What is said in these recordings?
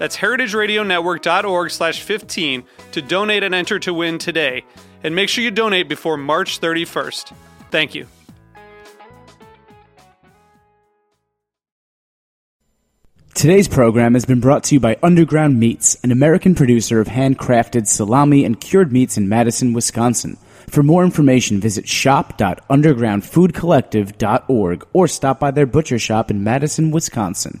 That's heritageradionetwork.org slash 15 to donate and enter to win today. And make sure you donate before March 31st. Thank you. Today's program has been brought to you by Underground Meats, an American producer of handcrafted salami and cured meats in Madison, Wisconsin. For more information, visit shop.undergroundfoodcollective.org or stop by their butcher shop in Madison, Wisconsin.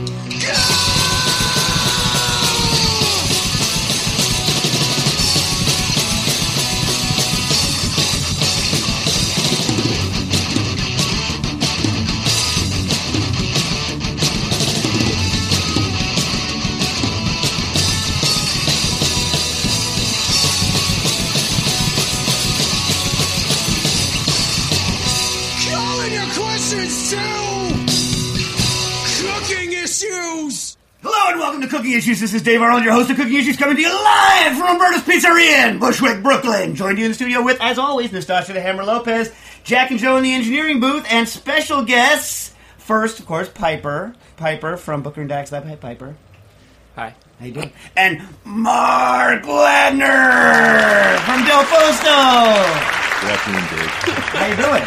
Cooking Issues. This is Dave Arnold, your host of Cooking Issues, coming to you live from Roberta's Pizzeria in Bushwick, Brooklyn. Joined you in the studio with, as always, Nastassia the Hammer Lopez, Jack and Joe in the engineering booth, and special guests. First, of course, Piper. Piper from Booker and Dax Lab. Hey, Piper. Hi. How you doing? And Mark Ladner from Del Posto. Good afternoon, Dave. How you doing?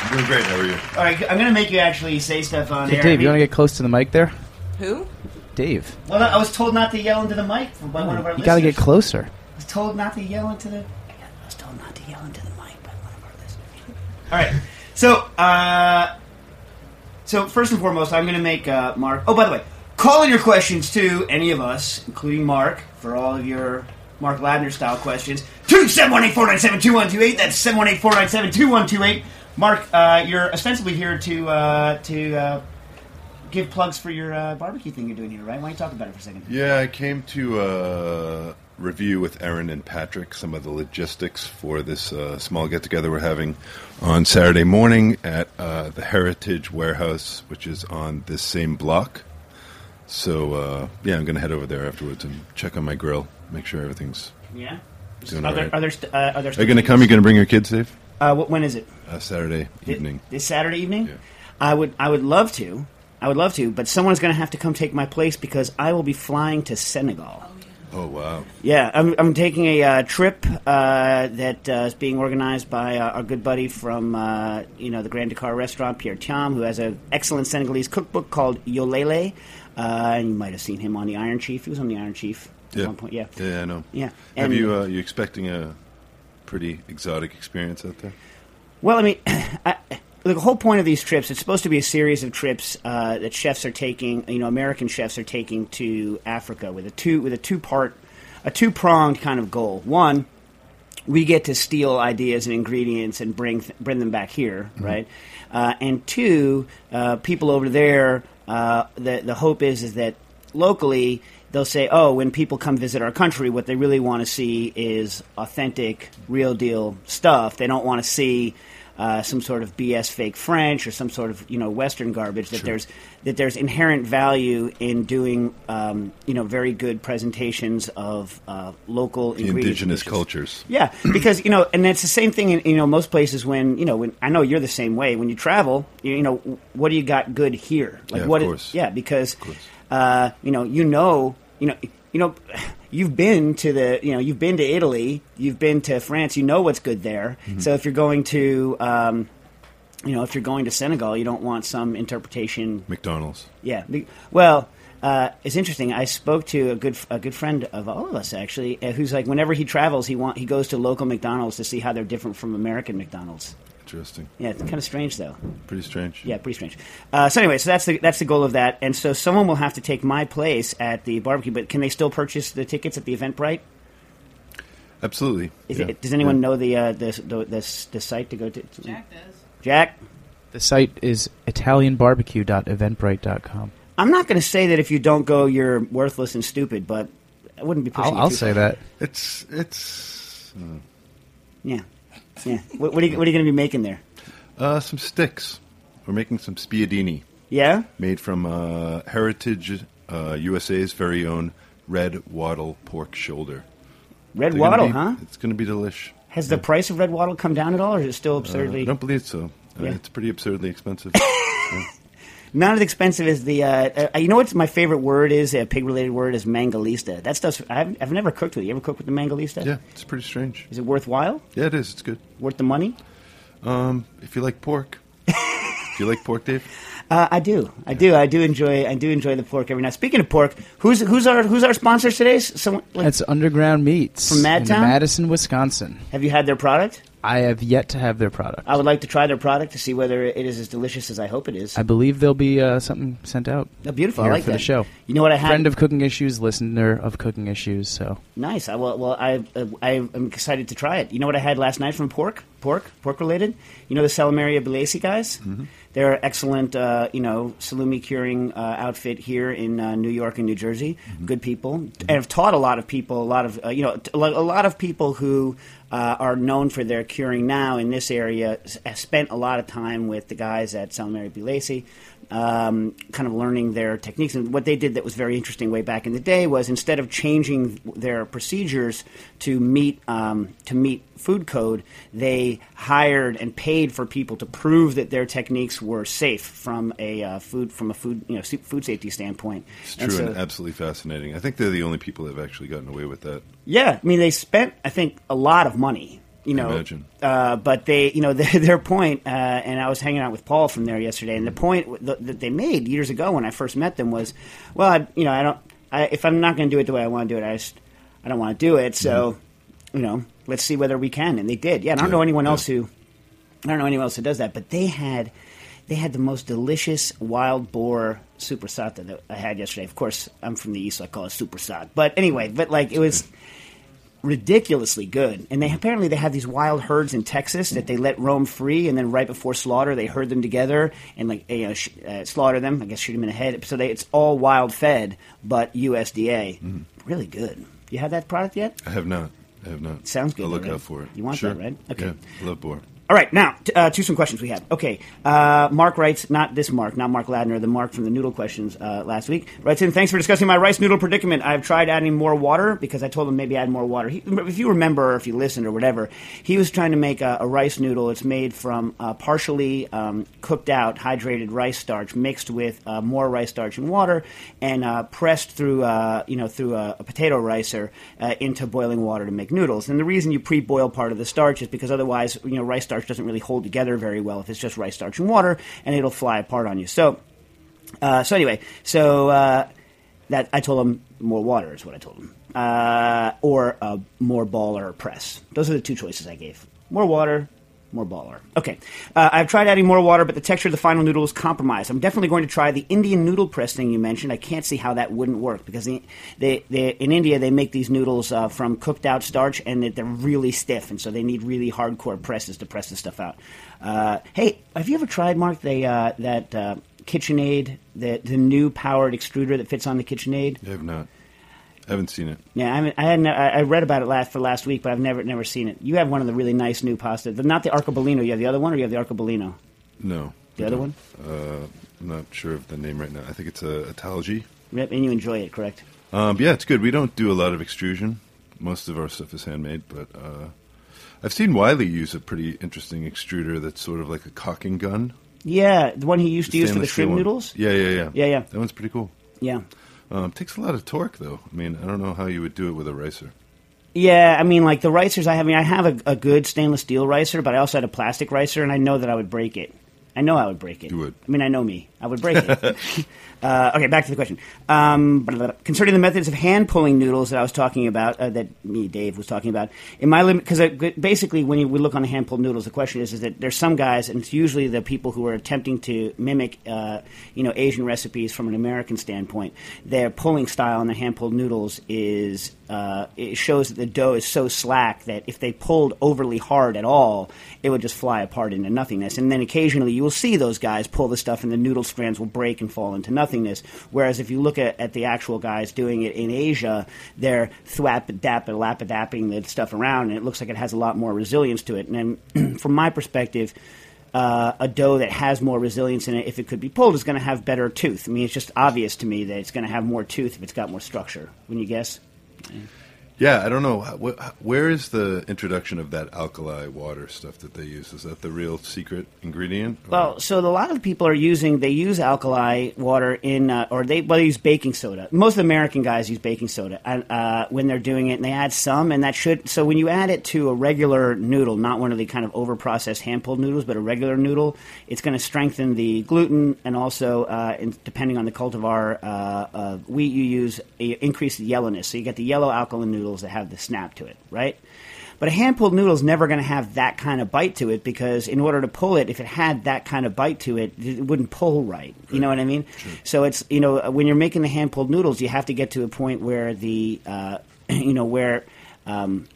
I'm doing great. How are you? All right, I'm going to make you actually say stuff on Hey, air. Dave, you want to get close to the mic there? Who? Dave, Well, I was told not to yell into the mic by one of our you got to get closer. I was told not to yell into the. I was told not to yell into the mic by one of our listeners. All right. So, uh, so first and foremost, I'm going to make uh, Mark. Oh, by the way, call in your questions to any of us, including Mark, for all of your Mark Ladner style questions. To seven one eight four nine seven two one two eight. That's seven one eight four nine seven two one two eight. Mark, uh, you're ostensibly here to uh, to uh, give plugs for your uh, barbecue thing you're doing here, right? Why don't you talk about it for a second? Yeah, I came to uh, review with Aaron and Patrick some of the logistics for this uh, small get together we're having on Saturday morning at uh, the Heritage Warehouse, which is on this same block. So, uh, yeah, I'm going to head over there afterwards and check on my grill, make sure everything's Yeah. doing Are all there, right. are there, st- uh, are there Are you going to come? You going to bring your kids, Dave? Uh, wh- when is it? Uh, Saturday evening. This Saturday evening? Yeah. I would I would love to. I would love to, but someone's going to have to come take my place because I will be flying to Senegal. Oh, wow. Yeah, I'm, I'm taking a uh, trip uh, that uh, is being organized by uh, our good buddy from uh, you know the Grand Dakar restaurant, Pierre Thiam, who has an excellent Senegalese cookbook called Yolele. Uh, and you might have seen him on the Iron Chef. He was on the Iron Chef at Yeah. one point. Yeah. Yeah, I know. Yeah. Have And- you, uh, you expecting a pretty exotic experience out there? Well, I mean, I, the whole point of these trips, it's supposed to be a series of trips uh, that chefs are taking, you know, American chefs are taking to Africa with a two with a two part, a two pronged kind of goal. One, we get to steal ideas and ingredients and bring th- bring them back here, right? Uh, and two, uh, people over there, uh, the the hope is is that locally they'll say, oh, when people come visit our country, what they really want to see is authentic, real deal stuff. They don't want to see. Uh, some sort of BS fake French or some sort of you know Western garbage. That there's that there's inherent value in doing um, you know very good presentations of uh, local indigenous cultures. Yeah, because you know, and it's the same thing in you know most places when you know when I know you're the same way when you travel. You, you know, what do you got good here? Like Yeah, of what? course. yeah, because course. uh, you know, you know, you know, you know, you've been to the you know you've been to Italy, you've been to France, you know what's good there. So if you're going to um, you know if you're going to Senegal, you don't want some interpretation McDonald's. yeah. Well, uh, it's interesting. I spoke to a good a good friend of all of us actually, uh, who's like whenever he travels, he want he goes to local McDonald's to see how they're different from American McDonald's. Interesting. Yeah, it's kind of strange though. Pretty strange. Yeah, pretty strange. Uh, so anyway, so that's the that's the goal of that, and so someone will have to take my place at the barbecue. But can they still purchase the tickets at the Eventbrite? Absolutely. Is Yeah. it, does anyone Yeah. know the uh, the, the the the site to go to? Jack does. Jack, The site is italianbarbecue.eventbrite.com. I'm not going to say that if you don't go, you're worthless and stupid, but I wouldn't be pushing. I'll, it I'll say far. that. It's it's Yeah, yeah. What, what are you what are you going to be making there? uh, some sticks. We're making some spiedini Yeah. made from uh, Heritage uh, USA's very own red wattle pork shoulder. Red They're wattle, be- huh? It's going to be delish. Has the price of red wattle come down at all, or is it still Uh, absurdly? I don't believe so. Uh, Yeah. It's pretty absurdly expensive. Not as expensive as the. Uh, uh, you know what my favorite word is? A pig-related word is mangalitsa. That stuff. I've, I've never cooked with it. You ever cooked with the mangalitsa? yeah, it's pretty strange. Is it worthwhile? Yeah, it is. It's good. Worth the money? Um, if you like pork, if you like pork, Dave. Uh, I do. I do. I do enjoy. I do enjoy the pork every now. Speaking of pork, who's who's our who's our sponsor today? Someone. Like, It's Underground Meats From in Madtown? Madison, Wisconsin. have you had their product? I have yet to have their product. I would like to try their product to see whether it is as delicious as I hope it is. I believe there'll be uh, something sent out. Oh, beautiful. I like for that the show. You know what I had? Friend of Cooking Issues, listener of Cooking Issues. So Nice. I, well, well, I uh, I am excited to try it. You know what I had last night from pork? Pork, pork related. You know the Salumeria Biellese guys. They're excellent, uh, you know, salumi curing uh, outfit here in uh, New York and New Jersey. Good people, and have taught a lot of people. A lot of uh, you know, t- a lo- a lot of people who uh, are known for their curing now in this area s- spent a lot of time with the guys at Salumeria Biellese um, kind of learning their techniques. And what they did that was very interesting way back in the day was instead of changing their procedures to meet um, to meet food code, they hired and paid for people to prove that their techniques were safe from a uh, food from a food you know food safety standpoint. It's And true so- and absolutely fascinating. I think they're the only people that have actually gotten away with that. Yeah, I mean they spent I think a lot of money. You know. Uh, but they, you know, their, their point, uh, and I was hanging out with Paul from there yesterday, and the point th- that they made years ago when I first met them was, well, I, you know, I don't, I, if I'm not going to do it the way I want to do it, I just, I don't want to do it. So, you know, let's see whether we can, and they did. Yeah, I don't Yeah, know anyone yeah. else who, I don't know anyone else who does that, but they had, they had the most delicious wild boar soppressata that I had yesterday. Of course, I'm from the east, so I call it supersat. But anyway, but like it was ridiculously good. And they apparently they have these wild herds in Texas that they let roam free, and then right before slaughter, they herd them together and like you know, sh- uh, slaughter them. I guess shoot them in the head. So they, it's all wild fed, but USDA. Mm-hmm. Really good. You had that product yet? I have not. I have not. Sounds good, I'll look right? out for it. You want sure. that, right? Okay. Yeah, I love boar. All right, now uh, to some questions we have. Okay, uh, Mark writes, not this Mark, not Mark Ladner, the Mark from the Noodle Questions uh, last week. Writes in, thanks for discussing my rice noodle predicament. I've tried adding more water because I told him maybe add more water. He, if you remember, or if you listened or whatever, he was trying to make a, a rice noodle. It's made from uh, partially um, cooked out hydrated rice starch mixed with uh, more rice starch and water, and uh, pressed through you know through a, a potato ricer into boiling water to make noodles. And the reason you pre-boil part of the starch is because otherwise you know rice starch doesn't really hold together very well if it's just rice starch and water, and it'll fly apart on you. So. Uh, so anyway, so uh, that I told him more water is what I told him, uh, or more baller press. Those are the two choices I gave: more water, more baller. Okay, uh, I've tried adding more water, but the texture of the final noodle is compromised. I'm definitely going to try the Indian noodle press thing you mentioned. I can't see how that wouldn't work because they, they, they in India they make these noodles uh, from cooked out starch and they're really stiff, and so they need really hardcore presses to press the stuff out. Uh, hey, have you ever tried Mark the uh, that? Uh, KitchenAid, the the new powered extruder that fits on the KitchenAid. I have not. I haven't seen it. Yeah, I mean, I hadn't. I I read about it last for last week, but I've never never seen it. You have one of the really nice new pasta, the, not the Arcobaleno. You have the other one, or you have the Arcobaleno. No. The I other don't. Uh, I'm not sure of the name right now. I think it's a Italgi. Yep, And you enjoy it, correct? Um, yeah, it's good. We don't do a lot of extrusion. Most of our stuff is handmade, but uh, I've seen Wylie use a pretty interesting extruder that's sort of like a caulking gun. Yeah, the one he used to use for the shrimp noodles. Yeah, yeah, yeah. Yeah, yeah. That one's pretty cool. Yeah, Um, takes a lot of torque, though. I mean, I don't know how you would do it with a ricer. Yeah, I mean, like the ricers I have. I mean, I have a, a good stainless steel ricer, but I also had a plastic ricer, and I know that I would break it. I know I would break it. You would. I mean, I know me. I would break it. uh, okay, back to the question. Um, blah, blah, blah. concerning the methods of hand pulling noodles that I was talking about, uh, that me, Dave, was talking about, in my limit, because basically when you, we look on the hand pulled noodles, the question is, is that there's some guys, and it's usually the people who are attempting to mimic, uh, you know, Asian recipes from an American standpoint. Their pulling style on the hand pulled noodles is uh, it shows that the dough is so slack that if they pulled overly hard at all, it would just fly apart into nothingness. And then occasionally you will see those guys pull the stuff and the noodle strands will break and fall into nothingness. Whereas if you look at, at the actual guys doing it in Asia, they're thwap dap lapadapping the stuff around and it looks like it has a lot more resilience to it. And then, from my perspective, uh, a dough that has more resilience in it, if it could be pulled, is going to have better tooth. I mean, it's just obvious to me that it's going to have more tooth if it's got more structure. Wouldn't you guess? Yeah. Yeah, I don't know. Wh- Where is the introduction of that alkali water stuff that they use? Is that the real secret ingredient? or- Well, so a lot of people are using they use alkali water in uh, or they well they use baking soda. Most American guys use baking soda uh, when they're doing it, and they add some, and that should so when you add it to a regular noodle, not one of the kind of over processed hand pulled noodles, but a regular noodle, it's going to strengthen the gluten and also uh, in, depending on the cultivar uh, of wheat you use, increase the yellowness. So you get the yellow alkaline noodles that have the snap to it, right? But a hand pulled noodle is never going to have that kind of bite to it because in order to pull it, if it had that kind of bite to it, it wouldn't pull right. You know what I mean? So it's you know when you're making the hand pulled noodles, you have to get to a point where the uh, you know where. Um,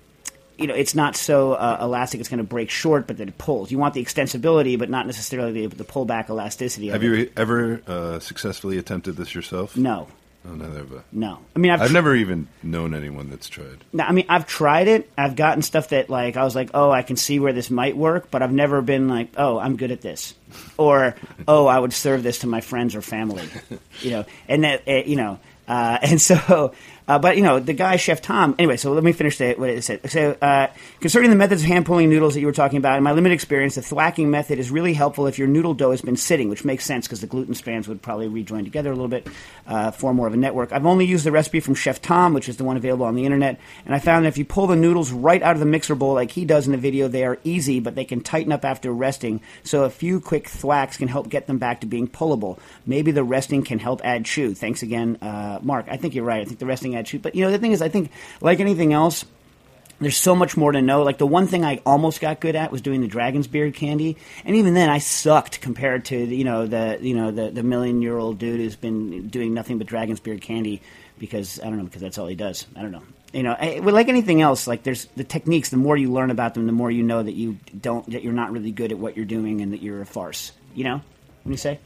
you know, it's not so uh, elastic; it's going to break short, but that it pulls. You want the extensibility, but not necessarily the, the pullback elasticity. Have you ever uh, successfully attempted this yourself? No, Oh, I. no. I mean, I've, I've tr- never even known anyone that's tried. No, I mean, I've tried it. I've gotten stuff that, like, I was like, oh, I can see where this might work, but I've never been like, oh, I'm good at this, or oh, I would serve this to my friends or family, you know, and that, uh, you know, uh, and so, uh, but you know, the guy Chef Tom. Anyway, so let me finish the, what it said. So, uh, concerning the methods of hand pulling noodles that you were talking about, in my limited experience, the thwacking method is really helpful if your noodle dough has been sitting, which makes sense because the gluten strands would probably rejoin together a little bit, uh, form more of a network. I've only used the recipe from Chef Tom, which is the one available on the internet, and I found that if you pull the noodles right out of the mixer bowl like he does in the video, they are easy, but they can tighten up after resting. So a few quick thwacks can help get them back to being pullable. Maybe the resting can help add chew. Thanks again, uh, Mark. I think you're right. I think the resting adds chew. But you know, the thing is, I think like anything else, there's so much more to know. Like the one thing I almost got good at was doing the dragon's beard candy, and even then I sucked compared to you know the you know the the million year old dude who's been doing nothing but dragon's beard candy because I don't know because that's all he does. I don't know. You know, I, well, like anything else, like there's the techniques. The more you learn about them, the more you know that you don't that you're not really good at what you're doing and that you're a farce. You know, you say?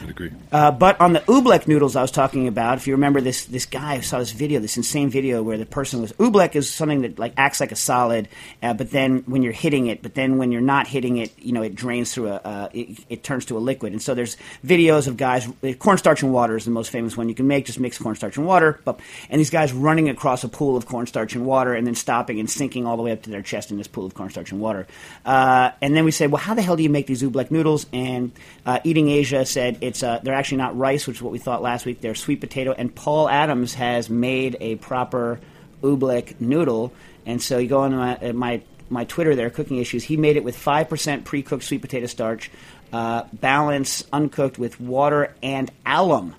I'd agree. Uh, but on the oobleck noodles I was talking about, if you remember this, this guy saw this video, this insane video where the person was oobleck is something that like acts like a solid, uh, but then when you're hitting it, but then when you're not hitting it, you know, it drains through a, uh, it, it turns to a liquid. And so there's videos of guys, cornstarch and water is the most famous one you can make. Just mix cornstarch and water, but, and these guys running across a pool of cornstarch and water, and then stopping and sinking all the way up to their chest in this pool of cornstarch and water. Uh, and then we say, well, how the hell do you make these oobleck noodles? And uh, Eating Asia said it's uh, they're actually not rice, which is what we thought last week. They're sweet potato. And Paul Adams has made a proper oobleck noodle. And so you go on my uh, my, my Twitter there, cooking issues. He made it with five percent pre-cooked sweet potato starch, uh, balance uncooked with water and alum.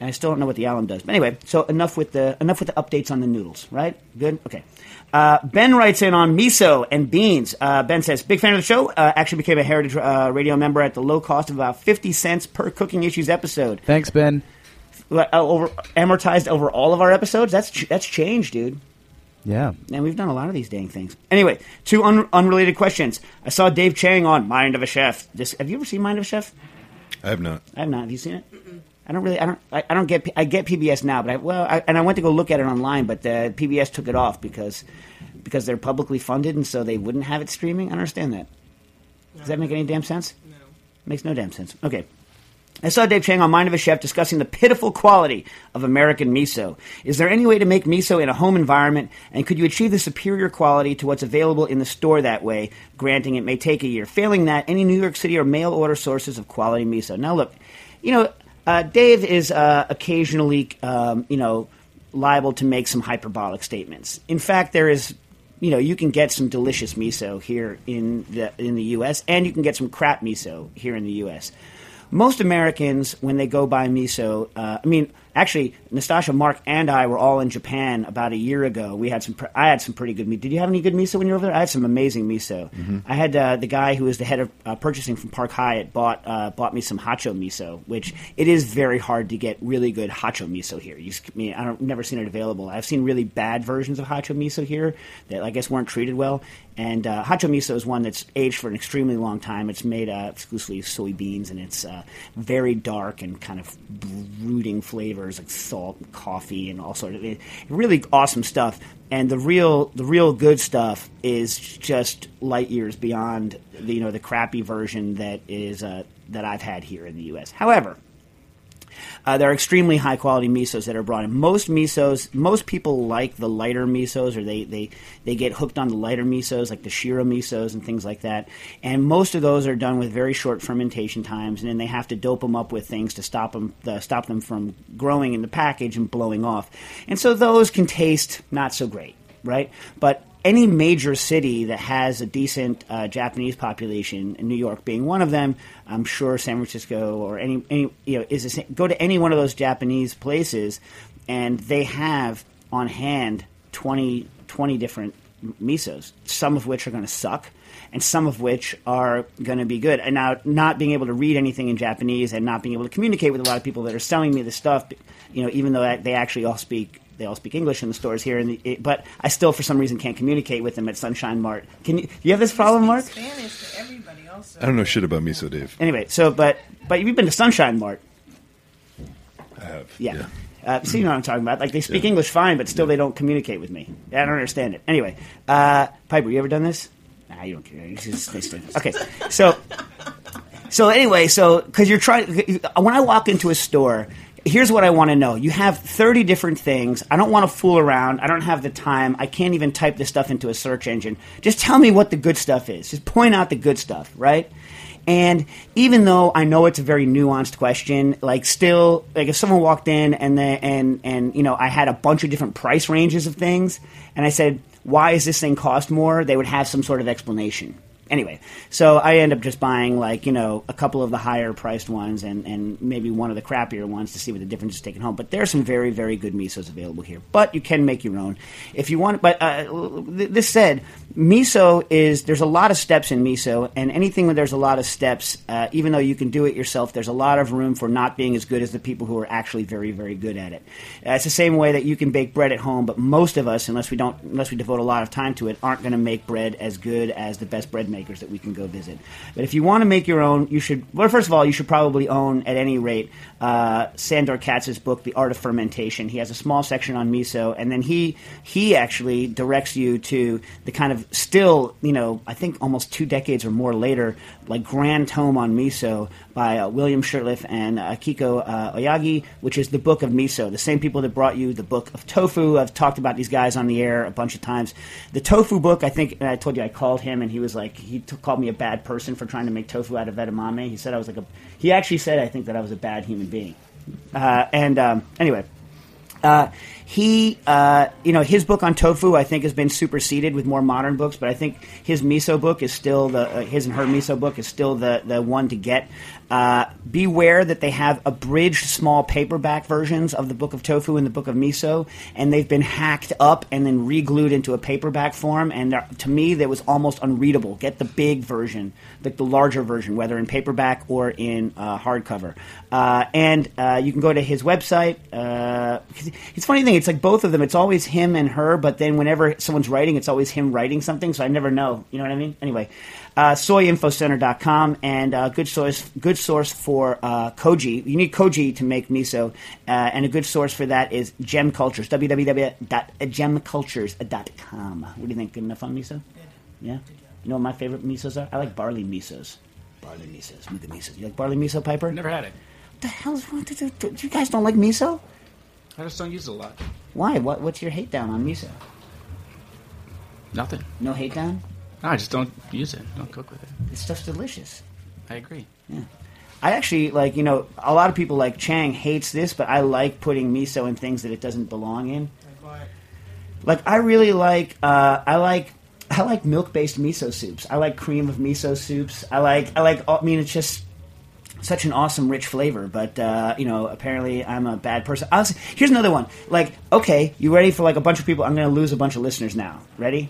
And I still don't know what the alum does. But anyway, so enough with the enough with the updates on the noodles, right? Good. Okay. Uh, ben writes in on miso and beans. Uh, ben says, "Big fan of the show. Uh, actually became a Heritage uh, Radio member at the low cost of about fifty cents per Cooking Issues episode. Thanks, Ben. Uh, over amortized over all of our episodes. That's ch- that's changed, dude. Yeah. And we've done a lot of these dang things. Anyway, two un- unrelated questions. I saw Dave Chang on Mind of a Chef. This, have you ever seen Mind of a Chef? I have not. I have not. Have you seen it? I don't really. I don't. I, I don't get. I get PBS now, but I well, I, and I went to go look at it online, but PBS took it off because because they're publicly funded, and so they wouldn't have it streaming. I understand that. Does that make any damn sense? No. Makes no damn sense. Okay. I saw Dave Chang on Mind of a Chef discussing the pitiful quality of American miso. Is there any way to make miso in a home environment, and could you achieve the superior quality to what's available in the store that way? Granting it may take a year. Failing that, any New York City or mail order sources of quality miso. Now, look, you know, Uh, Dave is uh, occasionally, um, you know, liable to make some hyperbolic statements. In fact, there is, you know, you can get some delicious miso here in the in the U.S. and you can get some crap miso here in the U.S. Most Americans, when they go buy miso, uh, I mean, actually, Nastassia, Mark, and I were all in Japan about a year ago. We had some. Pr- I had some pretty good miso. Did you have any good miso when you were over there? I had some amazing miso. I had uh, the guy who was the head of uh, purchasing from Park Hyatt bought uh, bought me some hacho miso, which it is very hard to get really good hacho miso here. You, I mean, I don't never seen it available. I've seen really bad versions of hacho miso here that I guess weren't treated well. And uh, hacho miso is one that's aged for an extremely long time. It's made uh, exclusively of soybeans, and it's uh, very dark and kind of brooding flavors like salt, and coffee, and all sort of really awesome stuff. And the real, the real good stuff is just light years beyond the you know the crappy version that is uh, that I've had here in the U.S. However, uh, there are extremely high quality misos that are brought in. Most misos, most people like the lighter misos, or they, they, they get hooked on the lighter misos, like the shiro misos and things like that. And most of those are done with very short fermentation times, and then they have to dope them up with things to stop them, uh, stop them from growing in the package and blowing off. And so those can taste not so great, right? But any major city that has a decent uh, Japanese population, New York being one of them, I'm sure San Francisco or any, any you know is a, go to any one of those Japanese places, and they have on hand 20, 20 different misos, some of which are going to suck. And some of which are going to be good. And now, not being able to read anything in Japanese and not being able to communicate with a lot of people that are selling me the stuff, you know, even though they actually all speak they all speak English in the stores here, in the, it, but I still, for some reason, can't communicate with them at Sunrise Mart. Can you? You have this problem, Mark? Spanish to everybody also. I don't know shit about miso, Dave. Anyway, so but but you've been to Sunrise Mart, I have. yeah. Uh, so you know what I'm talking about. Like they speak Yeah. English fine, but still they don't communicate with me. I don't understand it. Anyway, uh, Piper, you ever done this? Nah, you don't care. You just- okay, so so anyway, so because you're trying, when I walk into a store, here's what I want to know. You have 30 different things. I don't want to fool around. I don't have the time. I can't even type this stuff into a search engine. Just tell me what the good stuff is. Just point out the good stuff, right? And even though I know it's a very nuanced question, like still, like if someone walked in and they, and and you know I had a bunch of different price ranges of things, and I said, "Why is this thing cost more?" They would have some sort of explanation. Anyway, so I end up just buying like you know a couple of the higher priced ones and, and maybe one of the crappier ones to see what the difference is taken home. But there are some very very good misos available here. But you can make your own if you want. But uh, th- this said, miso is there's a lot of steps in miso, and anything where there's a lot of steps, uh, even though you can do it yourself, there's a lot of room for not being as good as the people who are actually very very good at it. Uh, it's the same way that you can bake bread at home, but most of us, unless we don't, unless we devote a lot of time to it, aren't going to make bread as good as the best bread makers that we can go visit. But if you want to make your own, you should. Well, first of all, you should probably own at any rate uh, Sandor Katz's book, The Art of Fermentation. He has a small section on miso, and then he he actually directs you to the kind of still, you know, I think almost two decades or more later, like grand tome on miso by uh, William Shurtleff and uh, Kiko uh, Aoyagi, which is the book of miso. The same people that brought you the book of tofu. I've talked about these guys on the air a bunch of times. The tofu book, I think, and I told you I called him, and he was like, he t- called me a bad person for trying to make tofu out of edamame. He said I was like a. He actually said I think that I was a bad human being. Uh, and um, anyway, uh, he, uh, you know, his book on tofu, I think, has been superseded with more modern books. But I think his miso book is still the uh, his and her miso book is still the the one to get. Uh, beware that they have abridged small paperback versions of the book of tofu and the book of miso, and they've been hacked up and then re-glued into a paperback form. And to me, that was almost unreadable. Get the big version, the, the larger version, whether in paperback or in uh, hardcover. Uh, and uh, you can go to his website. Uh, it's funny thing. It's like both of them. It's always him and her, but then whenever someone's writing, it's always him writing something. So I never know. You know what I mean? Anyway, uh, soyinfocenter.com and uh, good source good source for uh, koji. You need koji to make miso, uh, and a good source for that is Gem Cultures. www.gemcultures.com. What do you think? Good enough on miso? Yeah. You know what my favorite misos are? I like barley misos. Barley misos. Look at misos. You like barley miso, Piper? Never had it. What the hell is what, do, do, do you guys don't like miso? I just don't use it a lot. Why? What, what's your hate down on miso? Nothing. No hate down? No, I just don't use it. Don't cook with it. It's just delicious. I agree. Yeah. I actually like you know a lot of people like Chang hates this, but I like putting miso in things that it doesn't belong in. Like I really like uh, I like I like milk based miso soups. I like cream of miso soups. I like I like I mean it's just such an awesome rich flavor. But uh, you know apparently I'm a bad person. Here's another one. Like okay, you ready for like a bunch of people? I'm to lose a bunch of listeners now. Ready?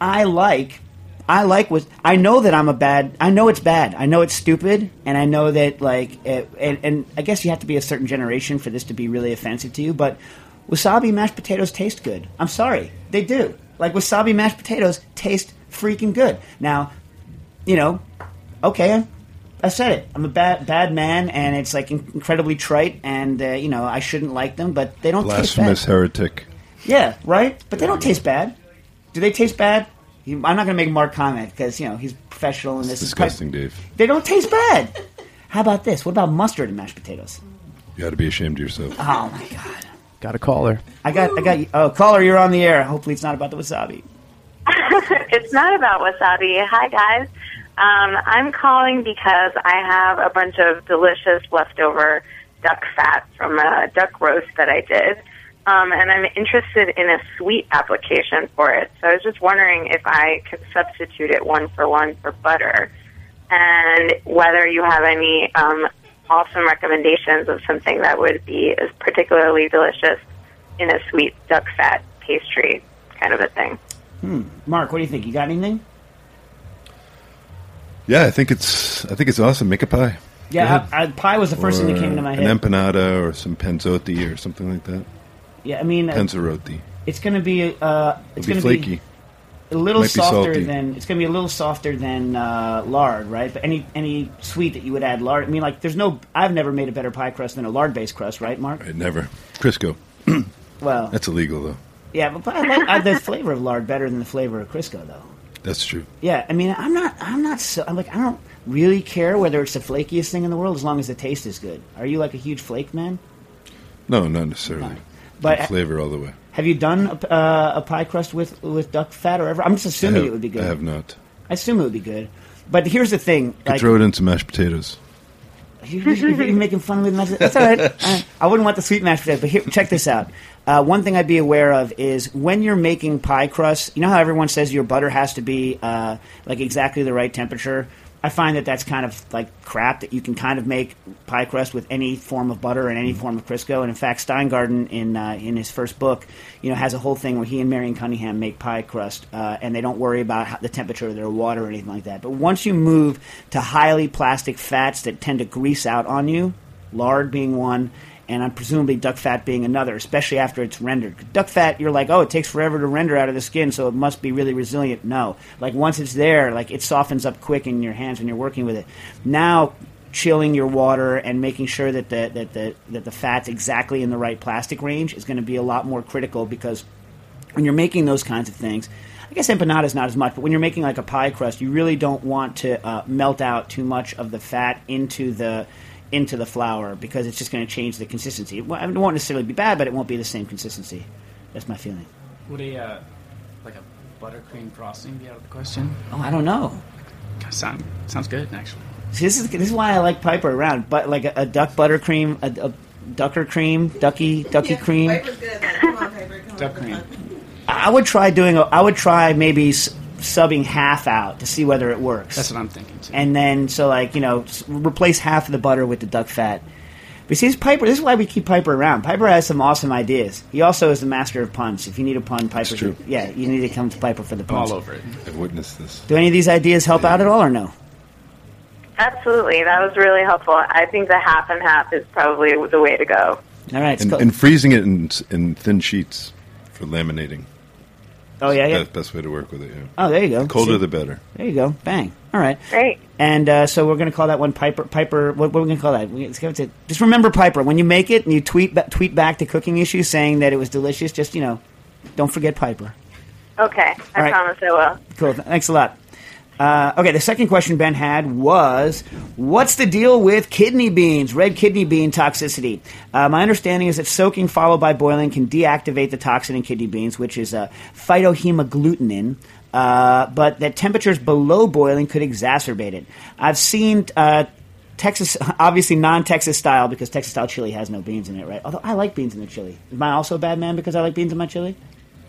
I like I like what I know that I'm a bad. I know it's bad. I know it's stupid, and I know that like, it, and, and I guess you have to be a certain generation for this to be really offensive to you. But wasabi mashed potatoes taste good. I'm sorry, they do. Like wasabi mashed potatoes taste freaking good. Now, you know, okay, I said it. I'm a bad bad man, and it's like incredibly trite, and uh, you know I shouldn't like them, but they don't taste bad. Blasphemous heretic. Yeah, right. But they don't taste bad. Do they taste bad? I'm not going to make Mark comment because you know he's professional in this. is quite- Disgusting, Dave. They don't taste bad. How about this? What about mustard and mashed potatoes? You ought to be ashamed of yourself. Oh my god! Got a caller. I got, I got. Oh, caller, you're on the air. Hopefully, it's not about the wasabi. it's not about wasabi. Hi, guys. Um, I'm calling because I have a bunch of delicious leftover duck fat from a duck roast that I did. Um, and I'm interested in a sweet application for it. So I was just wondering if I could substitute it one for one for butter and whether you have any um, awesome recommendations of something that would be as particularly delicious in a sweet duck fat pastry kind of a thing. Mark, what do you think? You got anything? Yeah, I think it's I think it's awesome. Make a pie. Yeah, I, I, pie was the first thing that came to into my An head. empanada or some penzotti or something like that. yeah, I mean, uh, Panzerotti. it's going to be, uh, it's It'll going be to flaky. be a little softer than. It's going to be a little softer than uh, lard, right? But any any sweet that you would add lard. I mean, like, there's no. I've never made a better pie crust than a lard based crust, right, Mark? Never. Crisco. Well, That's illegal though. yeah, but I like I, the flavor of lard better than the flavor of Crisco, though. That's true. Yeah, I mean, I'm not, I'm not so, I'm like, I don't really care whether it's the flakiest thing in the world as long as the taste is good. Are you like a huge flake man? No, not necessarily. But- flavor all the way. Have you done a, uh, a pie crust with with duck fat or ever? I'm just assuming have, it would be good. I have not. I assume it would be good. But here's the thing: like, throw it into mashed potatoes. You- you- You're making fun of me. That's all right. I, I wouldn't want the sweet mashed potatoes, but here, check this out. Uh, one thing I'd be aware of is when you're making pie crust. You know how everyone says your butter has to be uh, like exactly the right temperature. I find that that's kind of like crap. That you can kind of make pie crust with any form of butter and any form of Crisco. And in fact, Steingarten in uh, in his first book, you know, has a whole thing where he and Marion Cunningham make pie crust, uh, and they don't worry about how, the temperature of their water or anything like that. But once you move to highly plastic fats that tend to grease out on you, lard being one, and I'm presumably duck fat being another, especially after it's rendered. Duck fat, you're like, oh, it takes forever to render out of the skin, so it must be really resilient. No, like once it's there, like it softens up quick in your hands when you're working with it. Now, chilling your water and making sure that the that the that the fat's exactly in the right plastic range is going to be a lot more critical because when you're making those kinds of things, I guess empanada is not as much, but when you're making like a pie crust, you really don't want to uh, melt out too much of the fat into the into the flour because it's just going to change the consistency. It won't necessarily be bad, but it won't be the same consistency. That's my feeling. Would a uh, like a buttercream frosting be out of the question? Oh, I don't know. Sound sounds good actually. See, this is this is why I like Piper around, but like a, a duck buttercream, a, a ducker cream, ducky ducky cream. Piper's good. Come on, Piper. Come Duck on, cream. I would try doing. A, I would try maybe s- subbing half out to see whether it works. That's what I'm thinking too. and then so like you know replace half of the butter with the duck fat. But see, this Piper. This is why we keep Piper around. Piper has some awesome ideas. He also is the master of puns. If you need a pun, Piper. true. Yeah, you need to come to Piper for the I'm puns. all over it. I've witnessed this. Do any of these ideas help out at all, or no? Absolutely, that was really helpful. I think the half and half is probably the way to go. All right. And, Scott- and freezing it in, in thin sheets for laminating. Oh yeah, yeah. Best, best way to work with it. Yeah. Oh, there you go. Colder See? the better. There you go. Bang. All right. Great. And uh, so we're going to call that one Piper. Piper. What, what are we going to call that? We- let's go to- Just remember Piper. When you make it and you tweet tweet back to Cooking Issues saying that it was delicious, just you know, don't forget Piper. Okay, I All right. promise I will. Cool. Thanks a lot. Uh, okay, the second question Ben had was, "What's the deal with kidney beans? Red kidney bean toxicity." Uh, my understanding is that soaking followed by boiling can deactivate the toxin in kidney beans, which is uh, phytohemagglutinin. Uh, but that temperatures below boiling could exacerbate it. I've seen uh, Texas, obviously non-Texas style because Texas style chili has no beans in it, right? Although I like beans in the chili. Am I also a bad man because I like beans in my chili?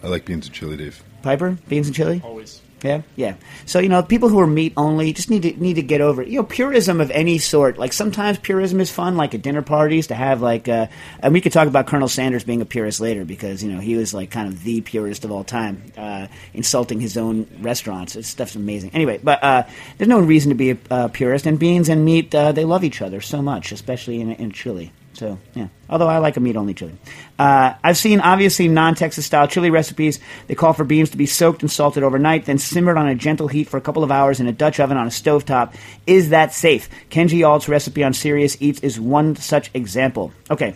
I like beans and chili, Dave. Piper, beans and chili. Always. Yeah, yeah. So you know, people who are meat only just need to need to get over it. You know, purism of any sort. Like sometimes purism is fun, like at dinner parties to have like. Uh, and we could talk about Colonel Sanders being a purist later because you know he was like kind of the purist of all time, uh, insulting his own restaurants. This stuff's amazing. Anyway, but uh, there's no reason to be a purist. And beans and meat, uh, they love each other so much, especially in, in chili. So yeah. Although I like a meat only chili. Uh, I've seen obviously non Texas style chili recipes. They call for beans to be soaked and salted overnight, then simmered on a gentle heat for a couple of hours in a Dutch oven on a stovetop. Is that safe? Kenji Alt's recipe on Serious Eats is one such example. Okay.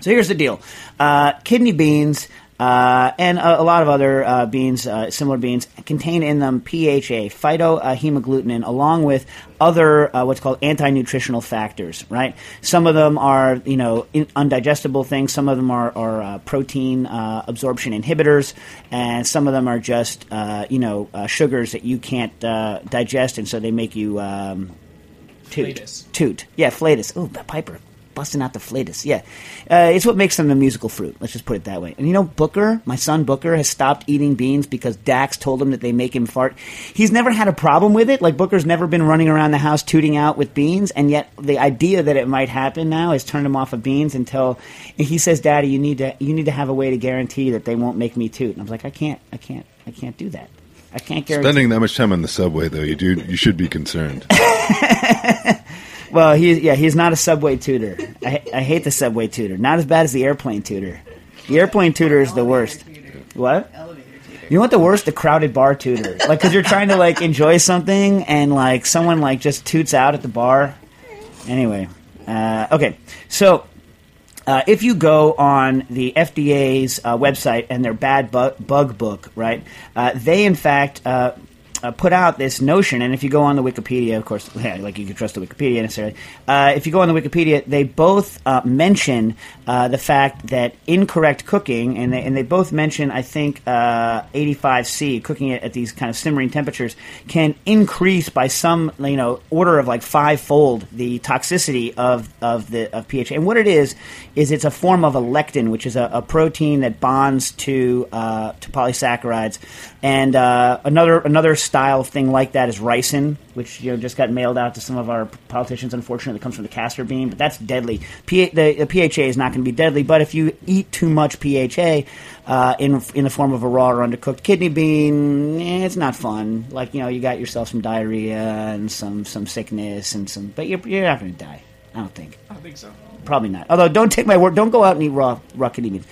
So here's the deal. Uh, kidney beans uh, and a, a lot of other uh, beans, uh, similar beans, contain in them PHA, phytohemagglutinin, along with other uh, what's called anti-nutritional factors. Right? Some of them are you know in, undigestible things. Some of them are, are uh, protein uh, absorption inhibitors, and some of them are just you know sugars that you can't digest, and so they make you. Um, Toot. Flatus. Toot. Yeah, flatus. Oh, Piper. Busting out the flatus. Yeah. Uh, it's what makes them a musical fruit. Let's just put it that way. And you know, Booker, my son Booker, has stopped eating beans because Dax told him that they make him fart. He's never had a problem with it. Like, Booker's never been running around the house tooting out with beans, and yet the idea that it might happen now has turned him off of beans until he says, Daddy, you need to, you need to have a way to guarantee that they won't make me toot. And I was like, I can't, I can't, I can't do that. I can't guarantee. Spending that much time on the subway, though, you do you should be concerned. Well, he yeah, he's not a subway tutor. I, I hate the subway tutor. Not as bad as the airplane tutor. The airplane tutor is the worst. What? Elevator tutor. You know what the worst? The crowded bar tutor. Like, because you're trying to like enjoy something, and like someone like just toots out at the bar. Anyway, uh, okay, so. Uh, if you go on the FDA's uh, website and their bad bu- bug book, right, uh, they in fact uh, uh, put out this notion, and if you go on the Wikipedia, of course, yeah, like you can trust the Wikipedia necessarily. Uh, if you go on the Wikipedia, they both uh, mention uh, the fact that incorrect cooking, and they, and they both mention, I think, uh, 85C, cooking it at these kind of simmering temperatures, can increase by some, you know, order of like fivefold the toxicity of, of the of PHA. And what it is is it's a form of a lectin, which is a, a protein that bonds to uh, to polysaccharides. And uh, another another style of thing like that is ricin, which you know just got mailed out to some of our politicians. Unfortunately, it comes from the castor bean, but that's deadly. P- the, the PHA is not going to be deadly, but if you eat too much PHA uh, in in the form of a raw or undercooked kidney bean, eh, it's not fun. Like you know, you got yourself some diarrhea and some some sickness and some, but you're, you're not going to die. I don't think. I think so. Probably not. Although, don't take my word. Don't go out and eat raw raw kidney beans.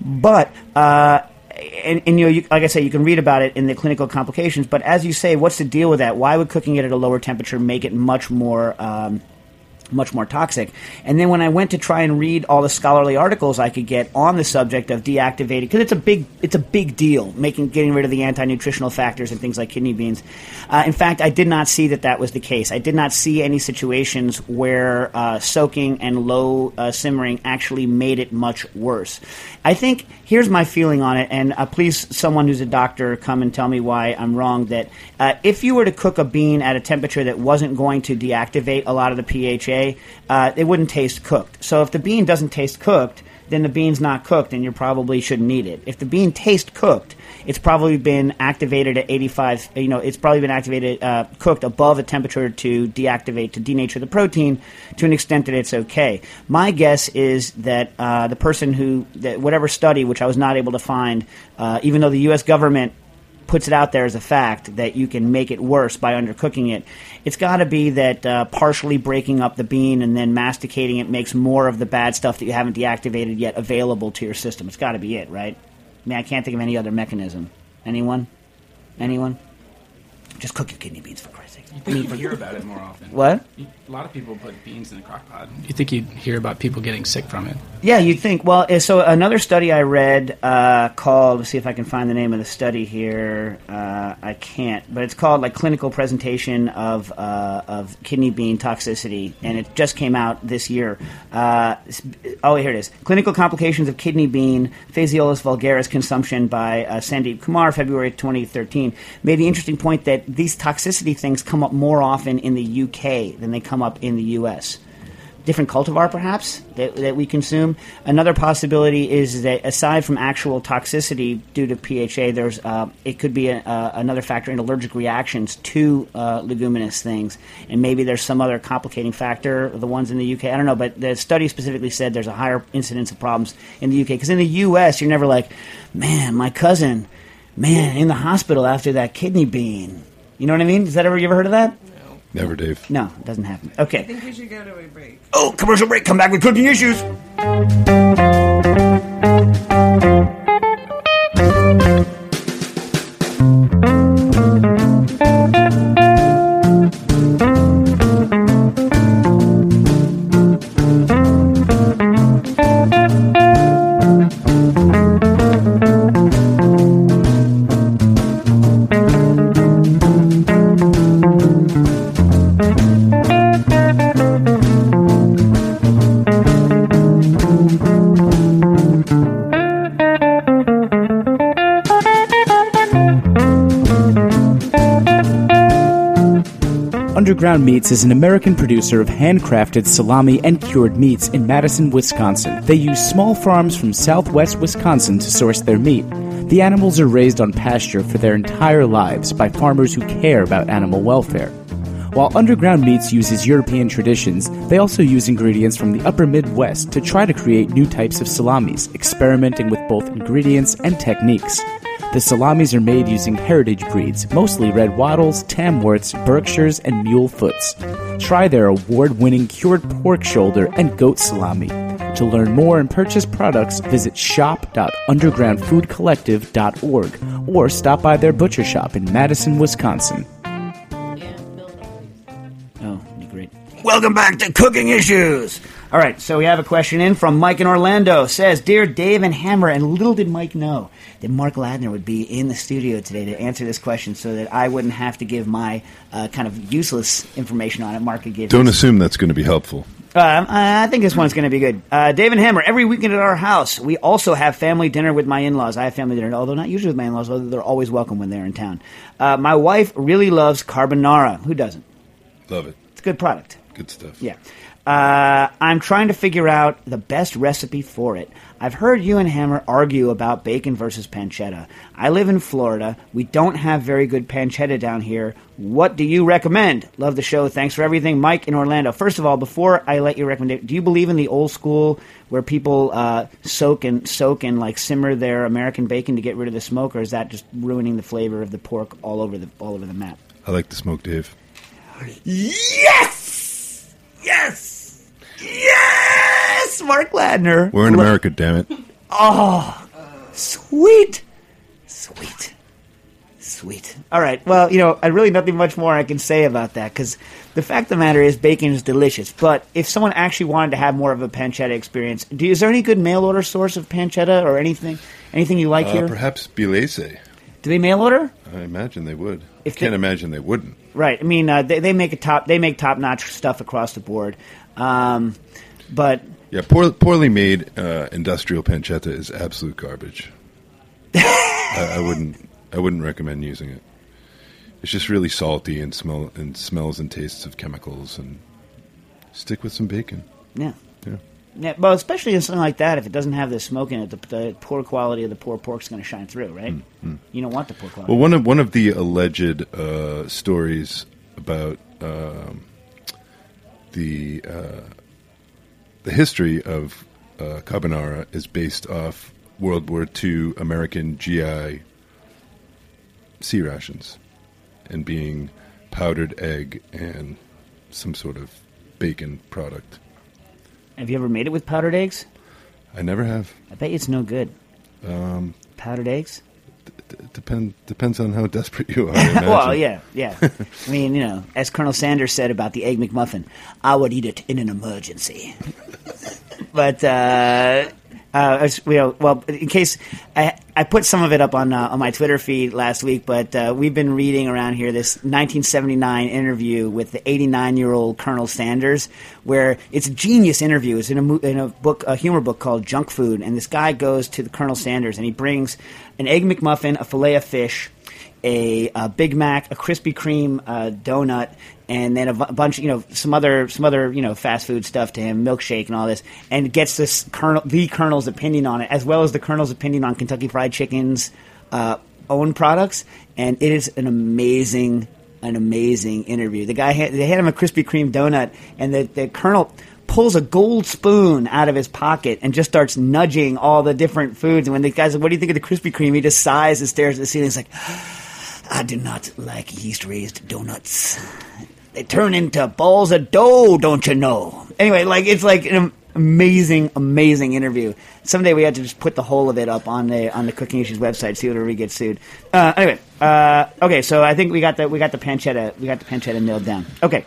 But uh, and, and you know, you, like I say, you can read about it in the clinical complications. But as you say, what's the deal with that? Why would cooking it at a lower temperature make it much more? Um, much more toxic. And then when I went to try and read all the scholarly articles I could get on the subject of deactivating, because it's a big it's a big deal making getting rid of the anti nutritional factors and things like kidney beans. Uh, in fact, I did not see that that was the case. I did not see any situations where uh, soaking and low uh, simmering actually made it much worse. I think here's my feeling on it, and uh, please, someone who's a doctor, come and tell me why I'm wrong. That uh, if you were to cook a bean at a temperature that wasn't going to deactivate a lot of the PHA, uh, it wouldn't taste cooked. So if the bean doesn't taste cooked, then the bean's not cooked, and you probably shouldn't eat it. If the bean tastes cooked, it's probably been activated at 85. You know, it's probably been activated, uh, cooked above a temperature to deactivate, to denature the protein to an extent that it's okay. My guess is that uh, the person who, that whatever study, which I was not able to find, uh, even though the U.S. government puts it out there as a fact that you can make it worse by undercooking it. It's got to be that uh, partially breaking up the bean and then masticating it makes more of the bad stuff that you haven't deactivated yet available to your system. It's got to be it, right? I mean, I can't think of any other mechanism. Anyone? Anyone? Just cook your kidney beans for Christ's sake. You think you'd hear about it more often. What? A lot of people put beans in the crock pot. You think you'd hear about people getting sick from it? Yeah, you'd think. Well, uh, so another study I read uh, called, let's see if I can find the name of the study here. Uh, I can't, but it's called like clinical presentation of uh, of kidney bean toxicity, and it just came out this year. Uh, oh, here it is: clinical complications of kidney bean Phaseolus vulgaris consumption by uh, Sandeep Kumar, February 2013, made the interesting point that these toxicity things come up more often in the UK than they come up in the US. Different cultivar, perhaps, that, that we consume. Another possibility is that aside from actual toxicity due to PHA, there's uh, it could be a, another factor in allergic reactions to uh, leguminous things, and maybe there's some other complicating factor. The ones in the UK, I don't know, but the study specifically said there's a higher incidence of problems in the UK because in the US, you're never like, man, my cousin, man, in the hospital after that kidney bean. You know what I mean? Is that ever you ever heard of that? No. Never, Dave. No, it doesn't happen. Okay. I think we should go to a break. Oh, commercial break. Come back with cooking issues. Underground Meats is an American producer of handcrafted salami and cured meats in Madison, Wisconsin. They use small farms from southwest Wisconsin to source their meat. The animals are raised on pasture for their entire lives by farmers who care about animal welfare. While Underground Meats uses European traditions, they also use ingredients from the upper Midwest to try to create new types of salamis, experimenting with both ingredients and techniques. The salamis are made using heritage breeds, mostly red wattles, tamworths, berkshires, and mule foots. Try their award winning cured pork shoulder and goat salami. To learn more and purchase products, visit shop.undergroundfoodcollective.org or stop by their butcher shop in Madison, Wisconsin. Oh, great. Welcome back to Cooking Issues. All right, so we have a question in from Mike in Orlando. Says, "Dear Dave and Hammer," and little did Mike know that Mark Ladner would be in the studio today to answer this question, so that I wouldn't have to give my uh, kind of useless information on it. Mark could give. Don't his. assume that's going to be helpful. Um, I think this one's going to be good. Uh, Dave and Hammer, every weekend at our house, we also have family dinner with my in laws. I have family dinner, although not usually with my in laws, although they're always welcome when they're in town. Uh, my wife really loves carbonara. Who doesn't? Love it. It's a good product. Good stuff. Yeah. Uh, I'm trying to figure out the best recipe for it. I've heard you and Hammer argue about bacon versus pancetta. I live in Florida. We don't have very good pancetta down here. What do you recommend? Love the show. Thanks for everything. Mike in Orlando. First of all, before I let you recommend it, do you believe in the old school where people uh, soak and soak and like simmer their American bacon to get rid of the smoke, or is that just ruining the flavor of the pork all over the all over the map? I like the smoke, Dave. Yes! Yes! Yes! Mark Ladner. We're in America, damn it. Oh, sweet. Sweet. Sweet. All right. Well, you know, I really nothing much more I can say about that because the fact of the matter is bacon is delicious. But if someone actually wanted to have more of a pancetta experience, do, is there any good mail order source of pancetta or anything? Anything you like Uh, here? perhaps Biellese. Do they mail order? I imagine they would. If Can't they- imagine they wouldn't. Right. I mean, uh, they, they make a top. They make top notch stuff across the board. Um, but Yeah, poor, poorly made uh, industrial pancetta is absolute garbage. I, I wouldn't. I wouldn't recommend using it. It's just really salty and smell and smells and tastes of chemicals. And stick with some bacon. yeah. Yeah. Yeah, well, especially in something like that, if it doesn't have the smoke in it, the, the poor quality of the poor pork is going to shine through, right? You don't want the poor quality. Well, one of one of the alleged uh, stories about um, the uh, the history of uh, carbonara is based off World War II American GI C rations and being powdered egg and some sort of bacon product. Have you ever made it with powdered eggs? I never have. I bet you it's no good. Um, Powdered eggs? D- depend depends on how desperate you are. Well, yeah, yeah. I mean, you know, as Colonel Sanders said about the Egg McMuffin, I would eat it in an emergency. but, uh, uh, you know, well, in case I, I put some of it up on uh, on my Twitter feed last week, but uh, we've been reading around here this 1979 interview with the 89 year old Colonel Sanders, where it's a genius interview. It's in a in a book, a humor book called Junk Food, and this guy goes to the Colonel Sanders and he brings an egg McMuffin, a fillet of fish, a, a Big Mac, a Krispy Kreme uh, donut, and then a bunch, you know, some other some other you know fast food stuff to him, milkshake and all this, and gets this colonel, the colonel's opinion on it, as well as the colonel's opinion on Kentucky Fried Chicken's uh, own products, and it is an amazing, an amazing interview. The guy they had him a Krispy Kreme donut, and the the colonel pulls a gold spoon out of his pocket and just starts nudging all the different foods. And when the guy's like, "What do you think of the Krispy Kreme?" He just sighs and stares at the ceiling. He's like, "I do not like yeast raised donuts. They turn into balls of dough, don't you know?" Anyway, like it's like an amazing, amazing interview. Someday we had to just put the whole of it up on the on the Cooking Issues website, see whether we get sued. Uh, anyway, uh, okay, so I think we got the we got the pancetta we got the pancetta nailed down. Okay.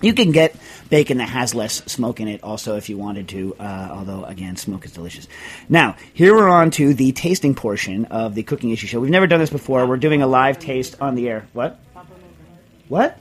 You can get bacon that has less smoke in it also if you wanted to, uh, although, again, smoke is delicious. Now, here we're on to the tasting portion of the Cooking Issue Show. We've never done this before. We're doing a live taste on the air. What? What?